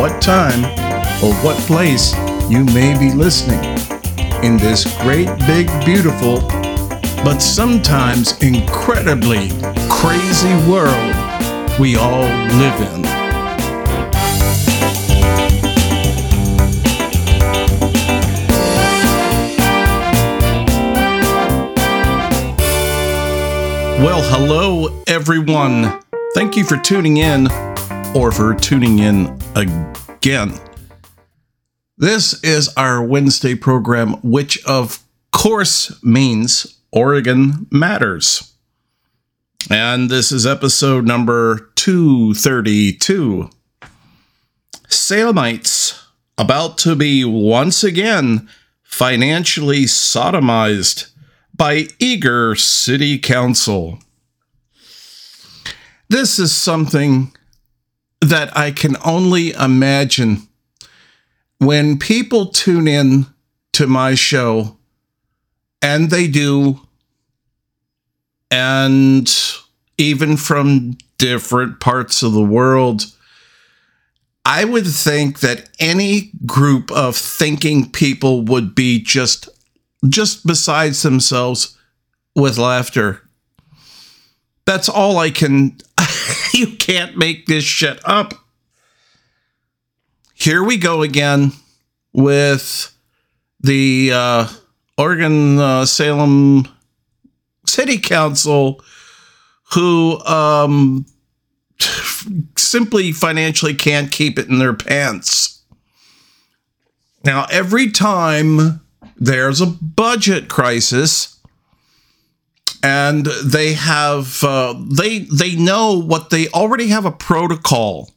what time, or what place you may be listening in this great, big, beautiful, but sometimes incredibly crazy world we all live in. Well, hello, everyone. Thank you for tuning in or for tuning in again. This is our Wednesday program, which of course means Oregon Matters. And this is episode number 232. Salemites about to be once again financially sodomized by eager city council. This is something that I can only imagine when people tune in to my show, and they do, and even from different parts of the world. I would think that any group of thinking people would be just just besides themselves with laughter. That's all I can. you can't make this shit up. Here we go again with the uh, Oregon uh, Salem City Council, who um, simply financially can't keep it in their pants. Now, every time there's a budget crisis and they have uh, they they know what they already have a protocol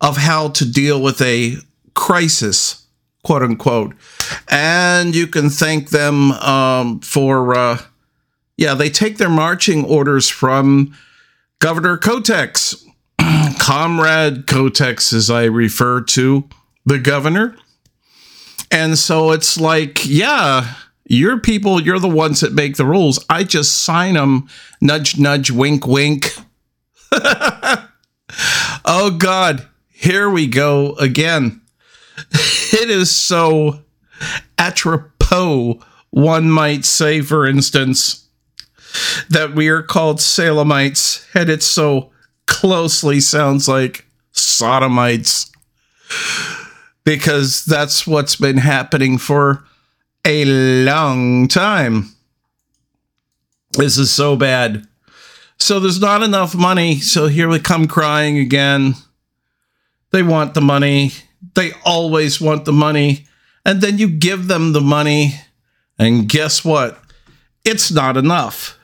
of how to deal with a crisis quote unquote. And you can thank them um, for uh, yeah they take their marching orders from governor kotex. Comrade kotex as i refer to the governor. And so it's like, yeah, you're people, you're the ones that make the rules. I just sign them, nudge, nudge, wink, wink. oh, God, here we go again. It is so apropos, one might say, for instance, that we are called Salemites, and it so closely sounds like Sodomites because that's what's been happening for a long time. This is so bad. So there's not enough money. So here we come crying again. They want the money. They always want the money. And then you give them the money. And guess what? It's not enough.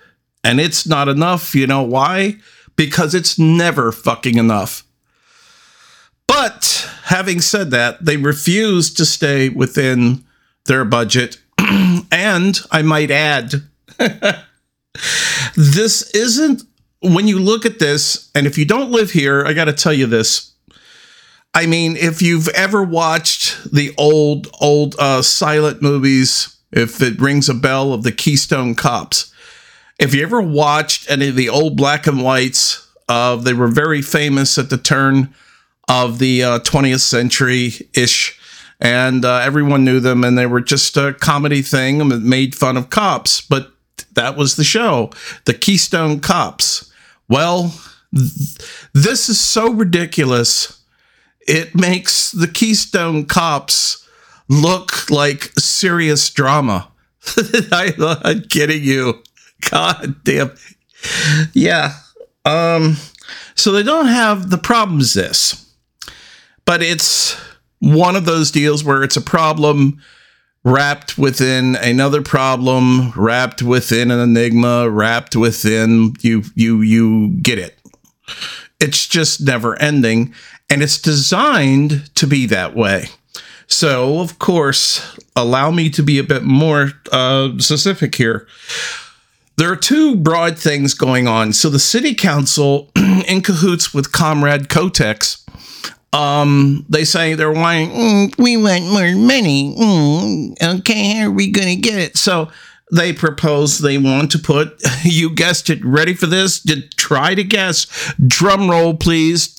And it's not enough. You know why? Because it's never fucking enough. But having said that, they refuse to stay within their budget. and I might add, this isn't, when you look at this, and if you don't live here, I got to tell you this. I mean, if you've ever watched the old, old uh, silent movies, if it rings a bell of the Keystone Cops, if you ever watched any of the old black and whites, uh, they were very famous at the turn of the uh, 20th century ish. And uh, everyone knew them, and they were just a comedy thing and made fun of cops. But that was the show, the Keystone Cops. Well, th- this is so ridiculous. It makes the Keystone Cops look like serious drama. I, I'm kidding you. God damn. Yeah. Um, so they don't have the problems this but it's one of those deals where it's a problem wrapped within another problem, wrapped within an enigma, wrapped within you you you get it. It's just never ending. And it's designed to be that way. So, of course, allow me to be a bit more uh, specific here. There are two broad things going on. So, the city council, in cahoots with Comrade Kotex, um, they say they're wanting, mm, we want more money. Mm, okay, how are we going to get it? So, they propose they want to put, you guessed it, ready for this? To Try to guess. Drum roll, please.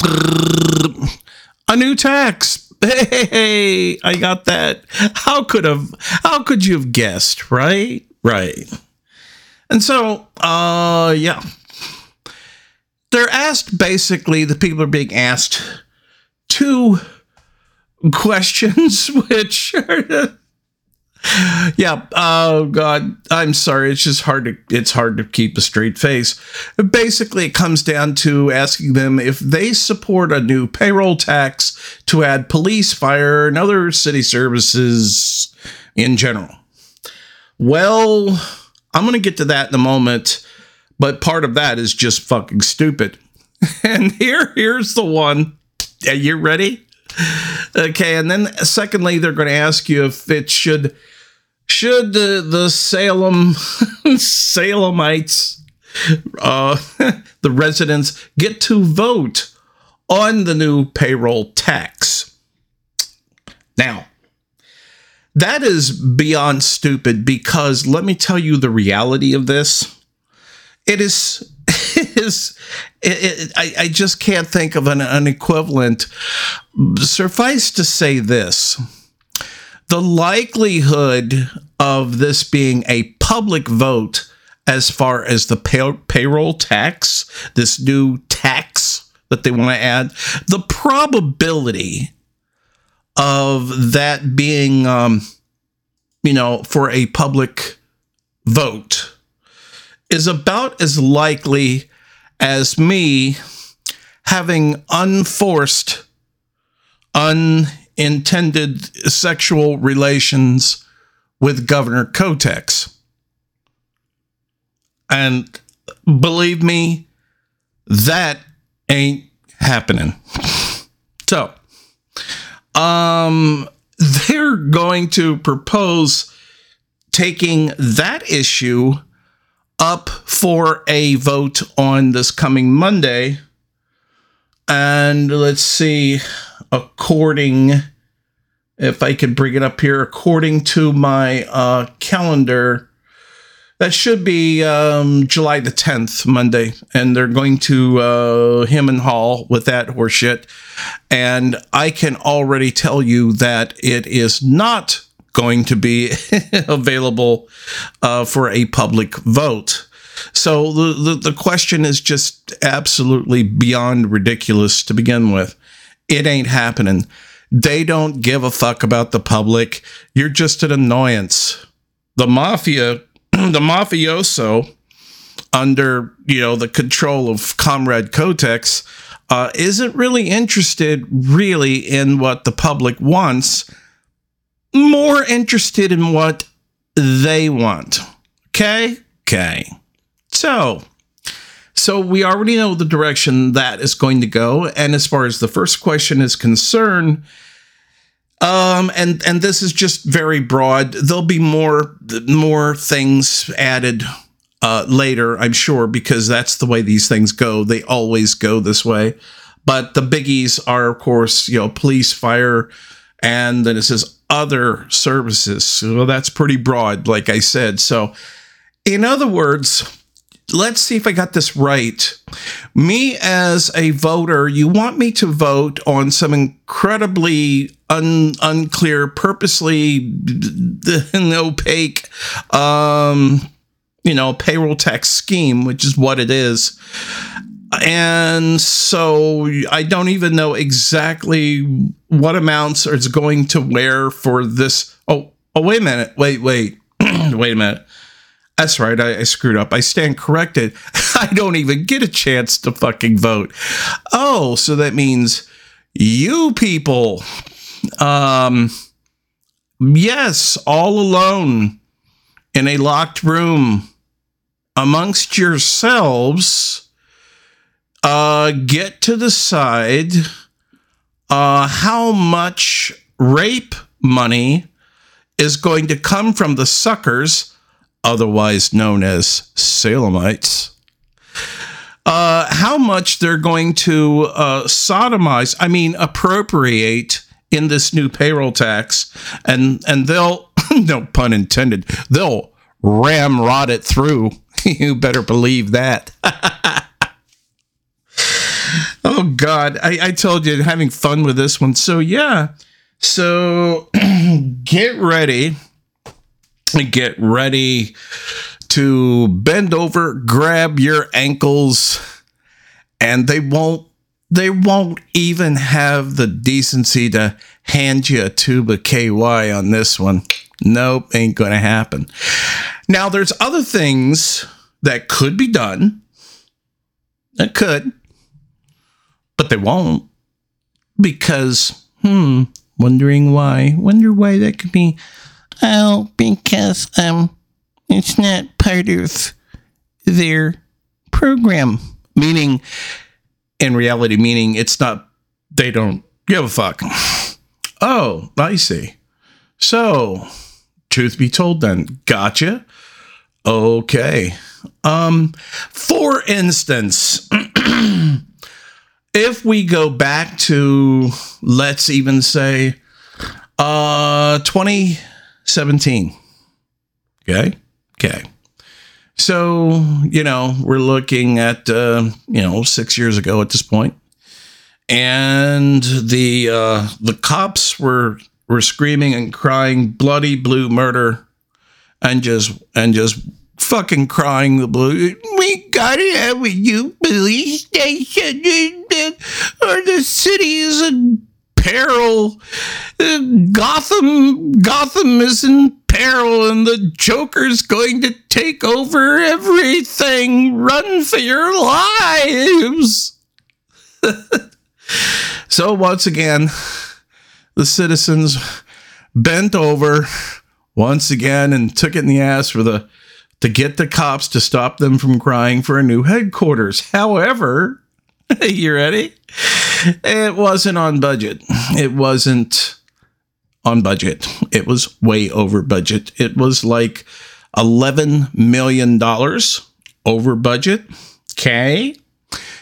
A new tax Hey, I got that. How could have how could you have guessed, right? Right. And so, uh yeah. They're asked basically the people are being asked two questions which are yeah. Oh God. I'm sorry. It's just hard to. It's hard to keep a straight face. Basically, it comes down to asking them if they support a new payroll tax to add police, fire, and other city services in general. Well, I'm going to get to that in a moment, but part of that is just fucking stupid. And here, here's the one. Are you ready? Okay, and then secondly, they're going to ask you if it should should the the Salem Salemites, uh, the residents, get to vote on the new payroll tax. Now, that is beyond stupid because let me tell you the reality of this. It is is it, it, I, I just can't think of an, an equivalent. Suffice to say this the likelihood of this being a public vote as far as the pay- payroll tax, this new tax that they want to add, the probability of that being, um, you know, for a public vote is about as likely as me having unforced, unintended sexual relations with Governor Kotex. And believe me, that ain't happening. So, um, they're going to propose taking that issue up for a vote on this coming Monday. And let's see, according if I could bring it up here, according to my uh, calendar, that should be um, July the 10th, Monday. And they're going to uh, him and Hall with that horseshit. And I can already tell you that it is not going to be available uh, for a public vote. So the, the, the question is just absolutely beyond ridiculous to begin with. It ain't happening. They don't give a fuck about the public. You're just an annoyance. The mafia, the mafioso, under you know the control of Comrade Kotex, uh, isn't really interested really in what the public wants. More interested in what they want. Okay. Okay. So so we already know the direction that is going to go. And as far as the first question is concerned, um, and and this is just very broad. There'll be more more things added uh, later, I'm sure, because that's the way these things go. They always go this way. But the biggies are, of course, you know, police, fire, and then it says other services. Well, that's pretty broad, like I said. So, in other words, let's see if I got this right. Me as a voter, you want me to vote on some incredibly un- unclear, purposely opaque, um, you know, payroll tax scheme, which is what it is. And so I don't even know exactly what amounts it's going to wear for this. Oh, oh, wait a minute. Wait, wait, wait a minute that's right. I, I, screwed up. I stand corrected. I don't even get a chance to fucking vote. Oh, so that means you people, um, yes, all alone in a locked room amongst yourselves, uh, get to decide uh, how much rape money is going to come from the suckers, otherwise known as Salemites. Uh, how much they're going to uh, sodomize, I mean, appropriate in this new payroll tax, and and they'll, no pun intended, they'll ramrod it through. you better believe that. oh God, I, I told you having fun with this one. So yeah, so get ready. Get ready to bend over, grab your ankles, and they won't they won't even have the decency to hand you a tube of KY on this one. Nope, ain't gonna happen. Now there's other things that could be done. That could, but they won't because hmm, wondering why. Wonder why that could be. Oh, because um, it's not part of their program. Meaning, in reality, meaning it's not. They don't give a fuck. Oh, I see. So, truth be told, then, gotcha. Okay. Um, for instance, if we go back to let's even say uh 2017 okay? Okay. So you know we're looking at uh you know 6 years ago at this point. And the uh the cops were were screaming and crying bloody blue murder and just and just fucking crying the blue. We gotta have a new police station, or the city is in peril. Uh, Gotham, Gotham is in peril, and the Joker's going to take over everything. Run for your lives. so once again, the citizens bent over once again and took it in the ass for the to get the cops to stop them from crying for a new headquarters. However, you ready? It wasn't on budget. It wasn't on budget. It was way over budget. It was like $11 million over budget. Okay.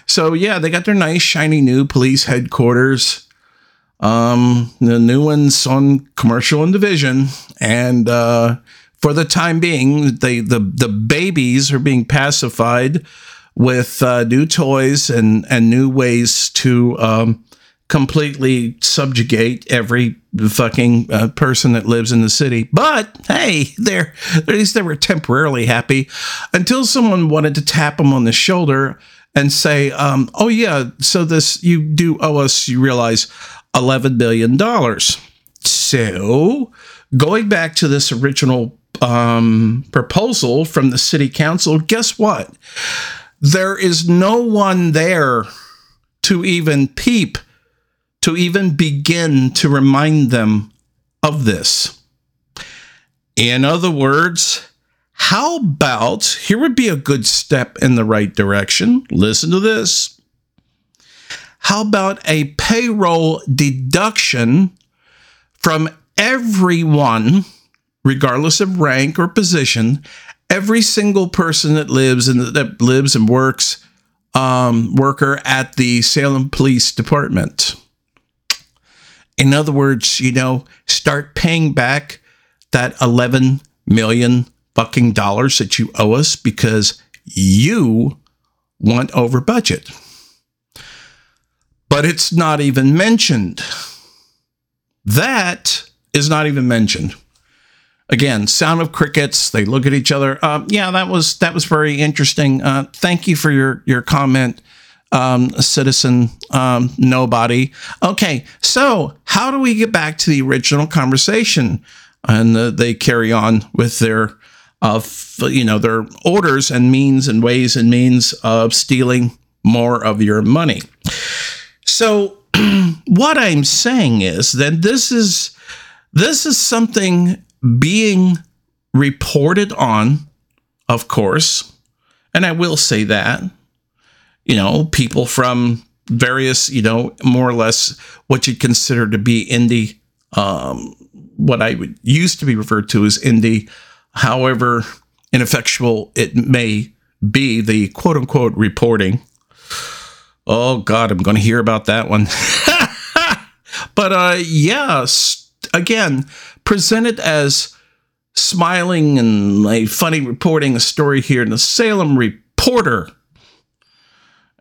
So, yeah, they got their nice, shiny new police headquarters. Um, the new one's on commercial and division. And, uh, for the time being, the the the babies are being pacified with uh, new toys and and new ways to um, completely subjugate every fucking uh, person that lives in the city. But hey, they're at least they were temporarily happy until someone wanted to tap them on the shoulder and say, um, "Oh yeah, so this you do owe us. You realize eleven billion dollars." So going back to this original um, proposal from the city council, guess what? There is no one there to even peep, to even begin to remind them of this. In other words, how about here would be a good step in the right direction? Listen to this. How about a payroll deduction from everyone regardless of rank or position, every single person that lives and that lives and works um, worker at the Salem Police Department. In other words, you know, start paying back that 11 million fucking dollars that you owe us because you went over budget. But it's not even mentioned. That is not even mentioned again sound of crickets. They look at each other. Uh, yeah that was that was very interesting. Uh, thank you for your your comment um, citizen um, nobody. Okay so how do we get back to the original conversation? And uh, they carry on with their uh, you know their orders and means and ways and means of stealing more of your money. So what i'm saying is that this is this is something being reported on, of course, and I will say that, you know, people from various, you know, more or less what you'd consider to be indie, um, what I would used to be referred to as indie. However ineffectual it may be, the quote unquote reporting. Oh God, I'm going to hear about that one. but uh, yes, again, presented as smiling and a funny reporting a story here in the Salem Reporter.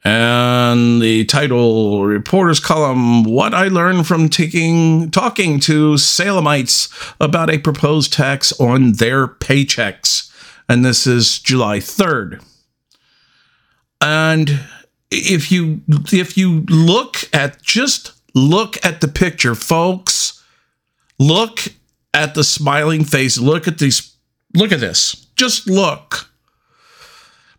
And the title reporter's column What I Learned from taking talking to Salemites about a proposed tax on their paychecks. And this is July 3rd. And if you if you look at just look at the picture, folks, look at the smiling face. Look at these. Look at this. Just look.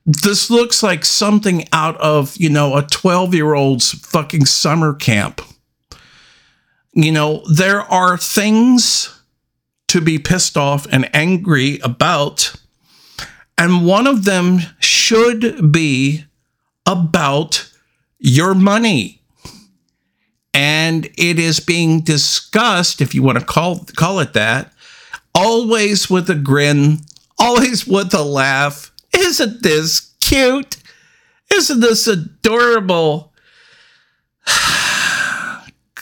This looks like something out of, you know, a 12 year old's fucking summer camp. You know, there are things to be pissed off and angry about. And one of them should be about your money and it is being discussed, if you want to call call it that, always with a grin, always with a laugh. Isn't this cute? Isn't this adorable?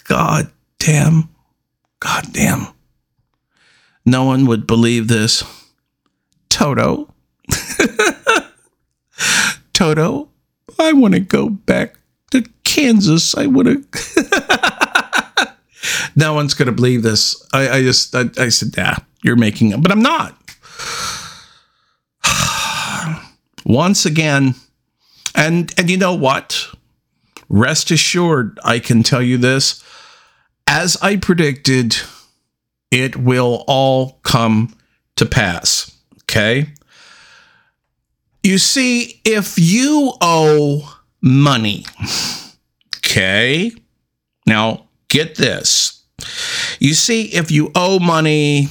God damn. God damn. No one would believe this. Toto. Toto, I want to go back Kansas. I would have. no one's going to believe this. I, I just, I, I said, yeah, you're making it, but I'm not. Once again, and and you know what? Rest assured, I can tell you this. As I predicted, it will all come to pass. Okay. You see, if you owe money. Okay. Now, get this. You see, if you owe money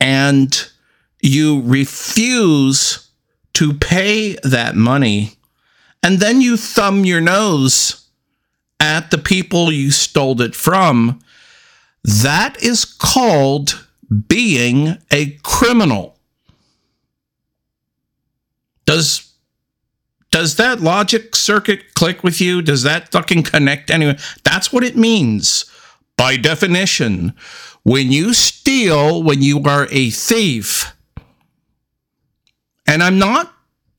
and you refuse to pay that money, and then you thumb your nose at the people you stole it from, that is called being a criminal. Does does that logic circuit click with you? Does that fucking connect anyway? That's what it means by definition. When you steal, when you are a thief, and I'm not,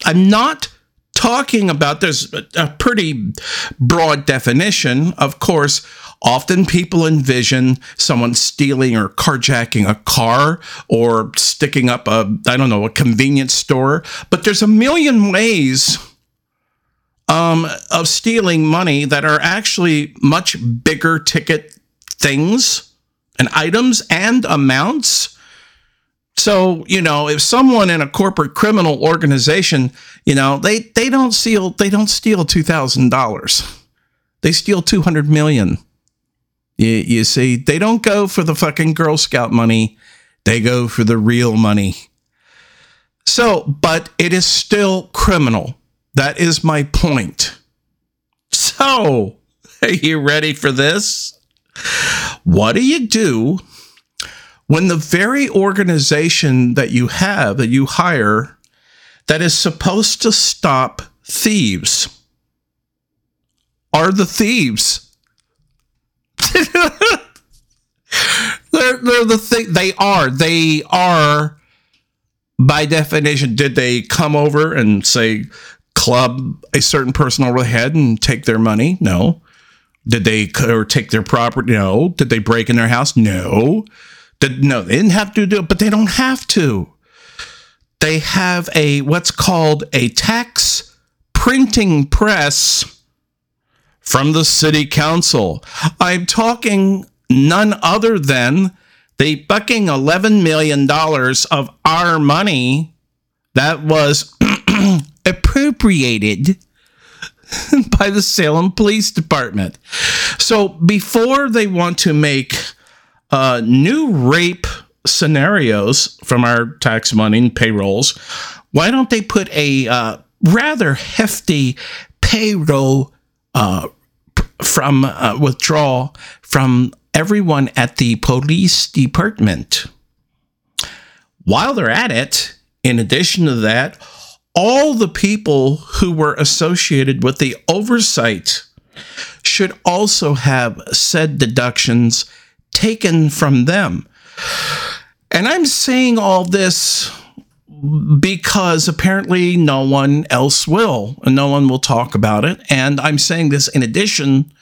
I'm not talking about there's a pretty broad definition. Of course, often people envision someone stealing or carjacking a car or sticking up a, I don't know, a convenience store, but there's a million ways um, of stealing money that are actually much bigger ticket things and items and amounts. So, you know, if someone in a corporate criminal organization, you know, they they don't steal they don't steal $2,000. They steal 200 million. You, you see, they don't go for the fucking Girl Scout money. They go for the real money. So, but it is still criminal. That is my point. So, are you ready for this? What do you do when the very organization that you have, that you hire, that is supposed to stop thieves are the thieves? they're, they're the thing. They are. They are by definition, did they come over and say, club a certain person over the head and take their money? No. Did they or take their property? No. Did they break in their house? No. Did no? They didn't have to do it, but they don't have to. They have a what's called a tax printing press from the city council. I'm talking none other than the fucking $11 million of our money that was appropriated by the Salem Police Department. So before they want to make uh, new rape scenarios from our tax money and payrolls, why don't they put a uh, rather hefty payroll uh, from uh, withdrawal from everyone at the police department. While they're at it, in addition to that, all the people who were associated with the oversight should also have said deductions taken from them. And I'm saying all this because apparently no one else will, and no one will talk about it. And I'm saying this in addition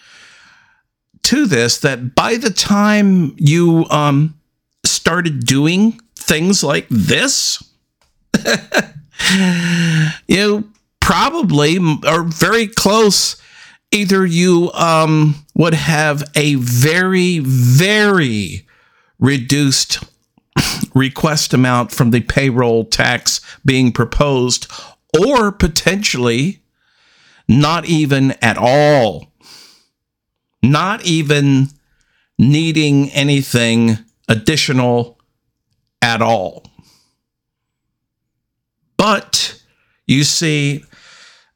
to this that by the time you um, started doing things like this, you probably are very close. Either you um, would have a very, very reduced request amount from the payroll tax being proposed, or potentially not even at all. Not even needing anything additional at all. But you see,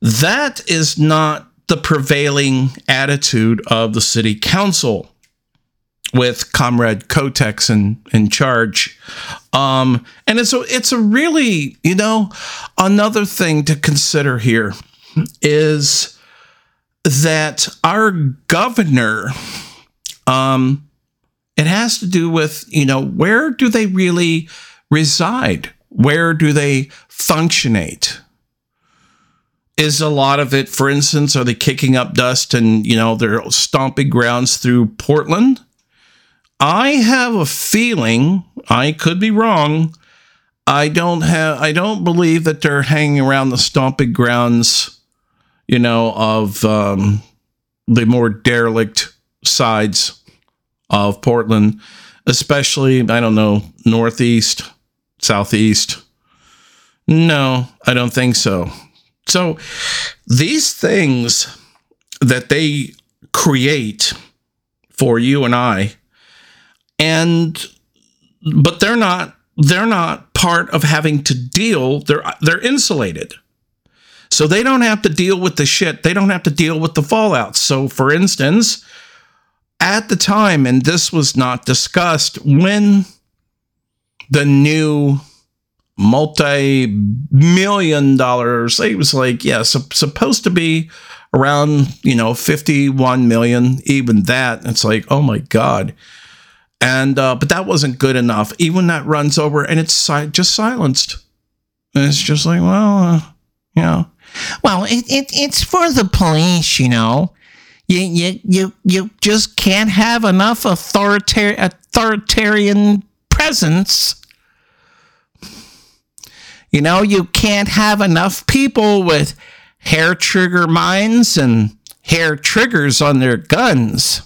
that is not the prevailing attitude of the city council with Comrade Kotex in, in charge. Um, and it's a, it's a really, you know, another thing to consider here is that our governor, um, it has to do with, you know, where do they really reside? Where do they functionate? Is a lot of it, for instance, are they kicking up dust and, you know, they're stomping grounds through Portland? I have a feeling, I could be wrong. I don't have I don't believe that they're hanging around the stomping grounds, you know, of um, the more derelict sides of Portland, especially I don't know, northeast, southeast. No, I don't think so. So these things that they create for you and I and but they're not they're not part of having to deal they're they're insulated so they don't have to deal with the shit they don't have to deal with the fallout so for instance at the time and this was not discussed when the new multi-million dollars it was like yeah supposed to be around you know 51 million even that it's like oh my god and uh, but that wasn't good enough. Even that runs over and it's si- just silenced. And it's just like, well, uh, you know. Well, it, it it's for the police, you know. You you you you just can't have enough authoritarian authoritarian presence. You know, you can't have enough people with hair trigger minds and hair triggers on their guns.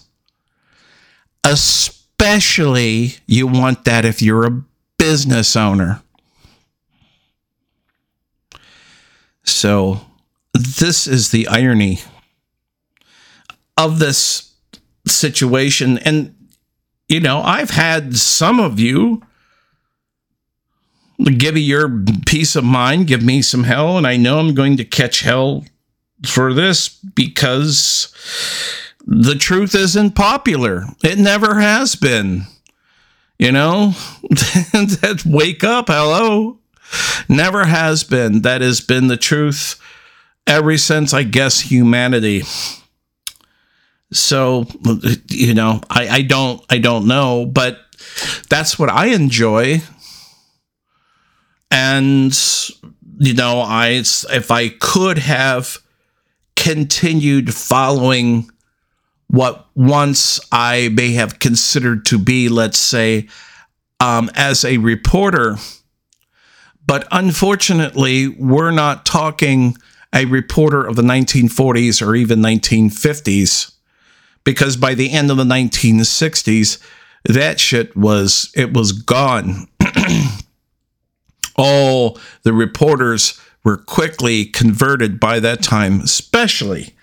Especially you want that if you're a business owner. So, this is the irony of this situation. And, you know, I've had some of you give me your peace of mind, give me some hell, and I know I'm going to catch hell for this because the truth isn't popular. It never has been. You know, that wake up, hello. Never has been. That has been the truth ever since, I guess, humanity. So, you know, I, I don't I don't know, but that's what I enjoy. And you know, I if I could have continued following what once I may have considered to be, let's say, um, as a reporter. But unfortunately, we're not talking a reporter of the 1940s or even 1950s, because by the end of the 1960s, that shit was it was gone. All the reporters were quickly converted by that time, especially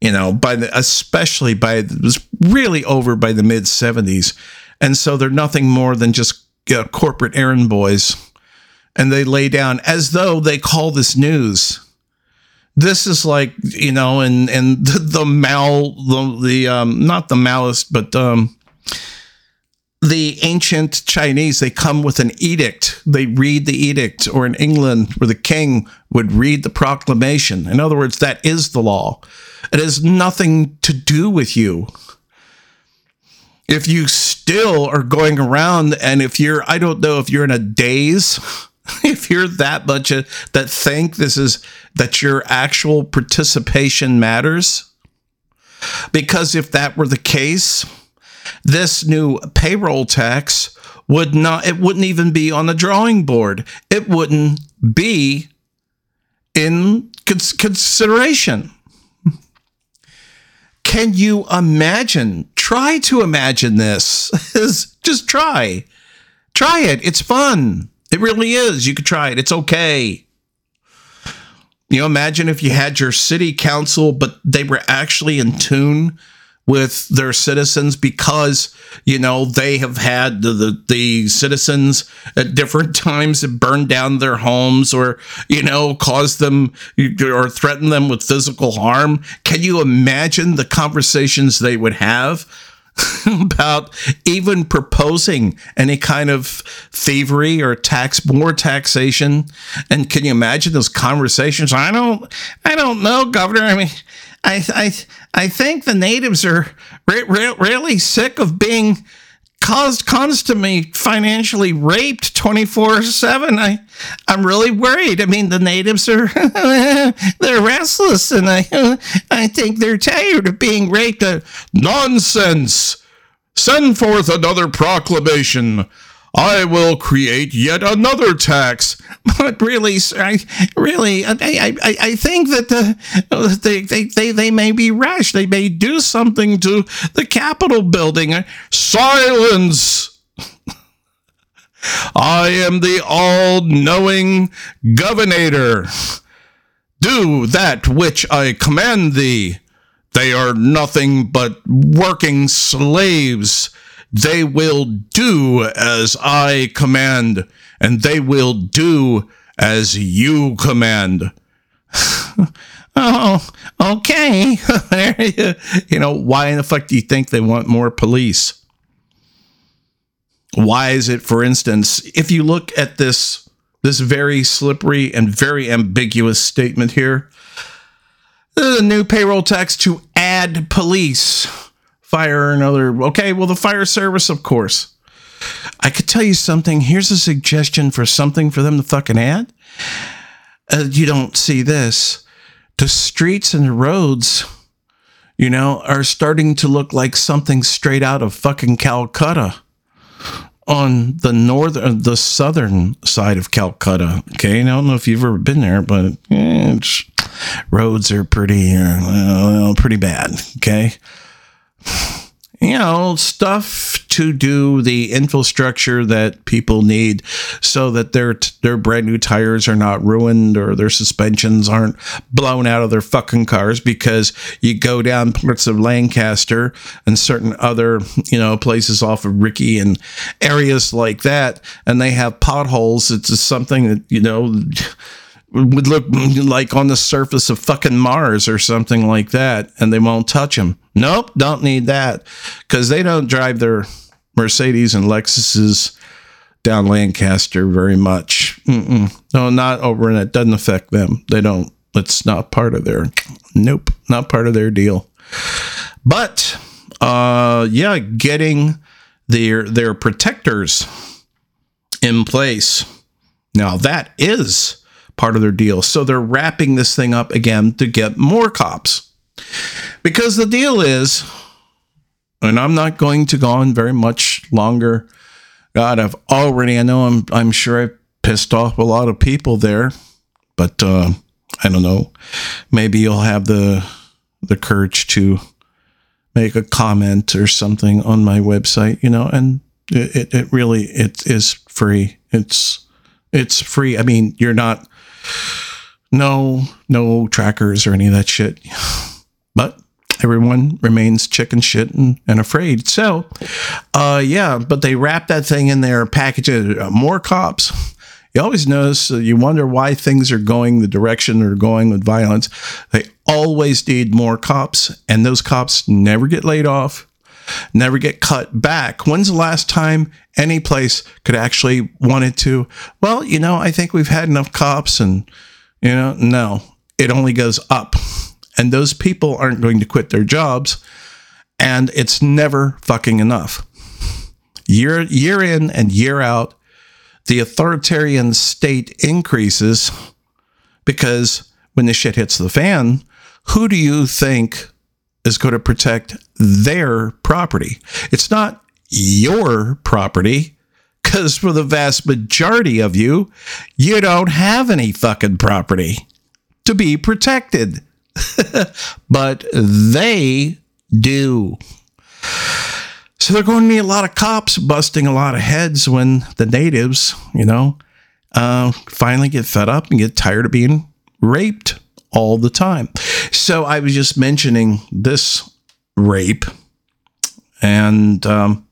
you know, by the especially by it was really over by the mid 70s. And so they're nothing more than just you know, corporate errand boys. And they lay down as though they call this news. This is like you know, and and the, the mal the, the um not the Maoist, but um the ancient Chinese, they come with an edict. They read the edict, or in England, where the king would read the proclamation. In other words, that is the law. It has nothing to do with you. If you still are going around, and if you're, I don't know if you're in a daze, if you're that much a, that think this is that your actual participation matters, because if that were the case, this new payroll tax would not it wouldn't even be on the drawing board. It wouldn't be in cons- consideration. Can you imagine? Try to imagine this. Just try. Try it. It's fun it really is. You could try it. It's okay. You know imagine if you had your city council but they were actually in tune with their citizens because you know they have had the, the, the citizens at different times burned down their homes or you know caused them or threatened them with physical harm. Can you imagine the conversations they would have about even proposing any kind of thievery or tax more taxation. And can you imagine those conversations? I don't i don't know governor. I mean I, I, I think the natives are re- re- really sick of being caused constantly financially raped 24 7 i i'm really worried. I mean the natives are they're restless and i i think they're tired of being raped. Uh, nonsense! Send forth another proclamation I will create yet another tax. But really, I really, I, I, I think that the, they, they, they, they may be rash. They may do something to the Capitol building. Silence! I am the all knowing governor. Do that which I command thee. They are nothing but working slaves they will do as I command, and they will do as you command. oh, okay. you know, why in the fuck do you think they want more police? Why is it, for instance, if you look at this this very slippery and very ambiguous statement here, the new payroll tax to add police fire and other. Okay, well, the fire service, of course. I could tell you something. Here's a suggestion for something for them to fucking add. Uh, you don't see this. The streets and the roads, you know, are starting to look like something straight out of fucking Calcutta on the northern, the southern side of Calcutta. Okay, I don't know if you've ever been there, but eh, roads are pretty, uh, pretty bad. Okay, you know, stuff to do the infrastructure that people need so that their their brand new tires are not ruined or their suspensions aren't blown out of their fucking cars because you go down parts of Lancaster and certain other, you know, places off of Ricky and areas like that and they have potholes. It's something that, you know, would look like on the surface of fucking Mars or something like that, and they won't touch them. Nope, don't need that because they don't drive their Mercedes and Lexuses down Lancaster very much. Mm-mm. No, not over, and it doesn't affect them. They don't. It's not part of their. Nope, not part of their deal. But, uh, yeah, getting their their protectors in place. Now that is part of their deal. So they're wrapping this thing up again to get more cops. Because the deal is, and I'm not going to go on very much longer. God, I've already, I know I'm, I'm sure I pissed off a lot of people there, but uh, I don't know. Maybe you'll have the the courage to make a comment or something on my website, you know, and it, it really it is free. It's it's free. I mean, you're not no, no trackers or any of that shit. But everyone remains chicken shit and, and afraid. So, uh, yeah, but they wrap that thing in there, package it, uh, more cops. You always notice, uh, you wonder why things are going the direction they're going with violence. They always need more cops, and those cops never get laid off, never get cut back. When's the last time any place could actually wanted to? Well, you know, I think we've had enough cops, and, you know, no, it only goes up. And those people aren't going to quit their jobs, and it's never fucking enough. Year, year in and year out, the authoritarian state increases because when the shit hits the fan, who do you think is going to protect their property? It's not your property because for the vast majority of you, you don't have any fucking property to be protected. but they do. So they're going to need a lot of cops busting a lot of heads when the natives, you know, uh, finally get fed up and get tired of being raped all the time. So I was just mentioning this rape, and um,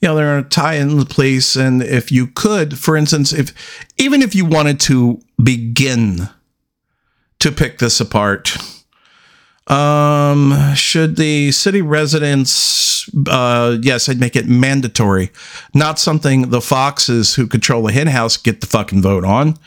you know they're going to tie in the police. And if you could, for instance, if even if you wanted to begin to pick this apart, um, should the city residents, uh, yes, I'd make it mandatory, not something the foxes who control the hen house get the fucking vote on.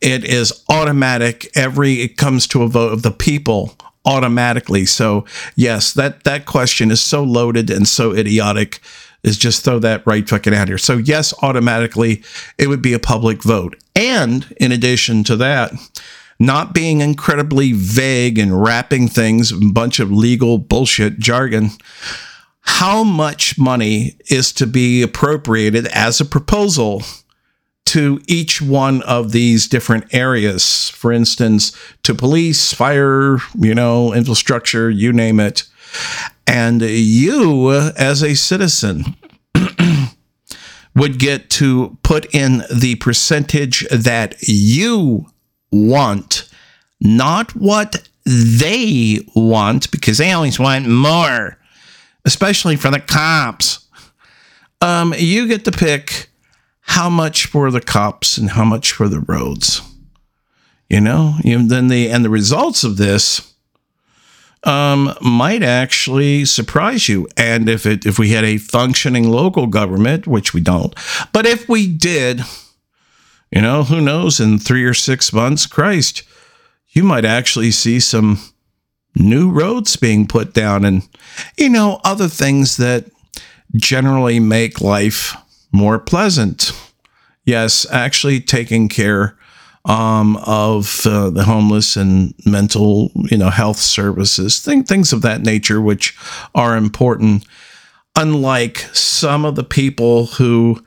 It is automatic. Every it comes to a vote of the people automatically. So yes, that that question is so loaded and so idiotic. Is just throw that right fucking out here. So yes, automatically it would be a public vote. And in addition to that, not being incredibly vague and wrapping things in a bunch of legal bullshit jargon. How much money is to be appropriated as a proposal to each one of these different areas? For instance to police fire you know infrastructure you name it. And you as a citizen would get to put in the percentage that you want, not what they want, because they always want more, especially for the cops. Um, you get to pick how much for the cops and how much for the roads. You know, and then the and the results of this um, might actually surprise you. And if it if we had a functioning local government, which we don't, but if we did, you know, who knows, in three or six months, Christ, you might actually see some new roads being put down and, you know, other things that generally make life more pleasant. Yes, actually taking care um, of uh, the homeless and mental, you know, health services, thing, things of that nature, which are important. Unlike some of the people who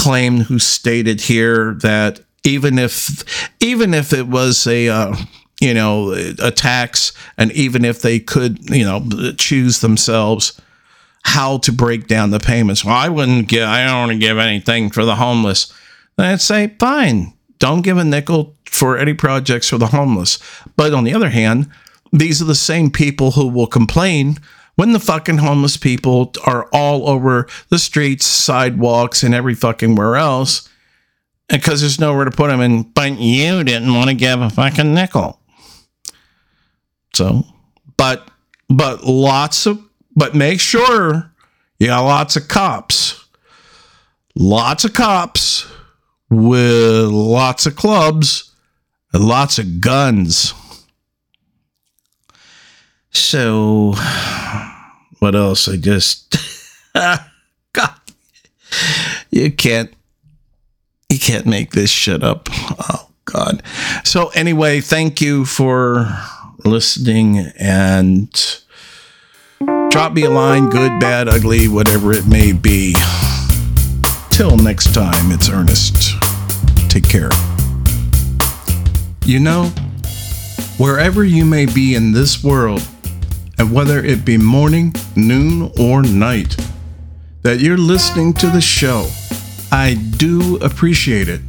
claimed who stated here that even if even if it was a uh, you know a tax and even if they could you know choose themselves how to break down the payments. Well i wouldn't give i don't want to give anything for the homeless. Then i'd say fine don't give a nickel for any projects for the homeless. But on the other hand these are the same people who will complain when the fucking homeless people are all over the streets, sidewalks, and every fucking where else, because there's nowhere to put them. And but you didn't want to give a fucking nickel. So, but but lots of but make sure you got lots of cops, lots of cops with lots of clubs and lots of guns. So what else? I just God, you can't you can't make this shit up. Oh God. So anyway, thank you for listening and drop me a line, good, bad, ugly, whatever it may be. Till next time, it's Ernest. Take care. You know, wherever you may be in this world, and whether it be morning, noon, or night, that you're listening to the show. I do appreciate it.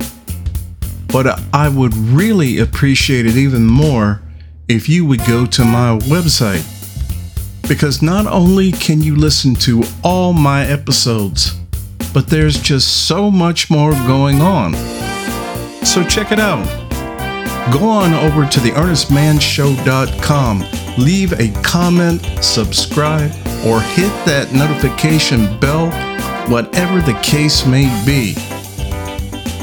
But I would really appreciate it even more if you would go to my website. Because not only can you listen to all my episodes, but there's just so much more going on. So check it out. Go on over to the earnestmanshow.com, leave a comment, subscribe, or hit that notification bell, whatever the case may be.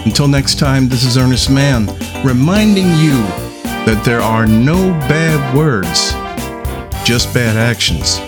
Until next time, this is Ernest Mann reminding you that there are no bad words, just bad actions.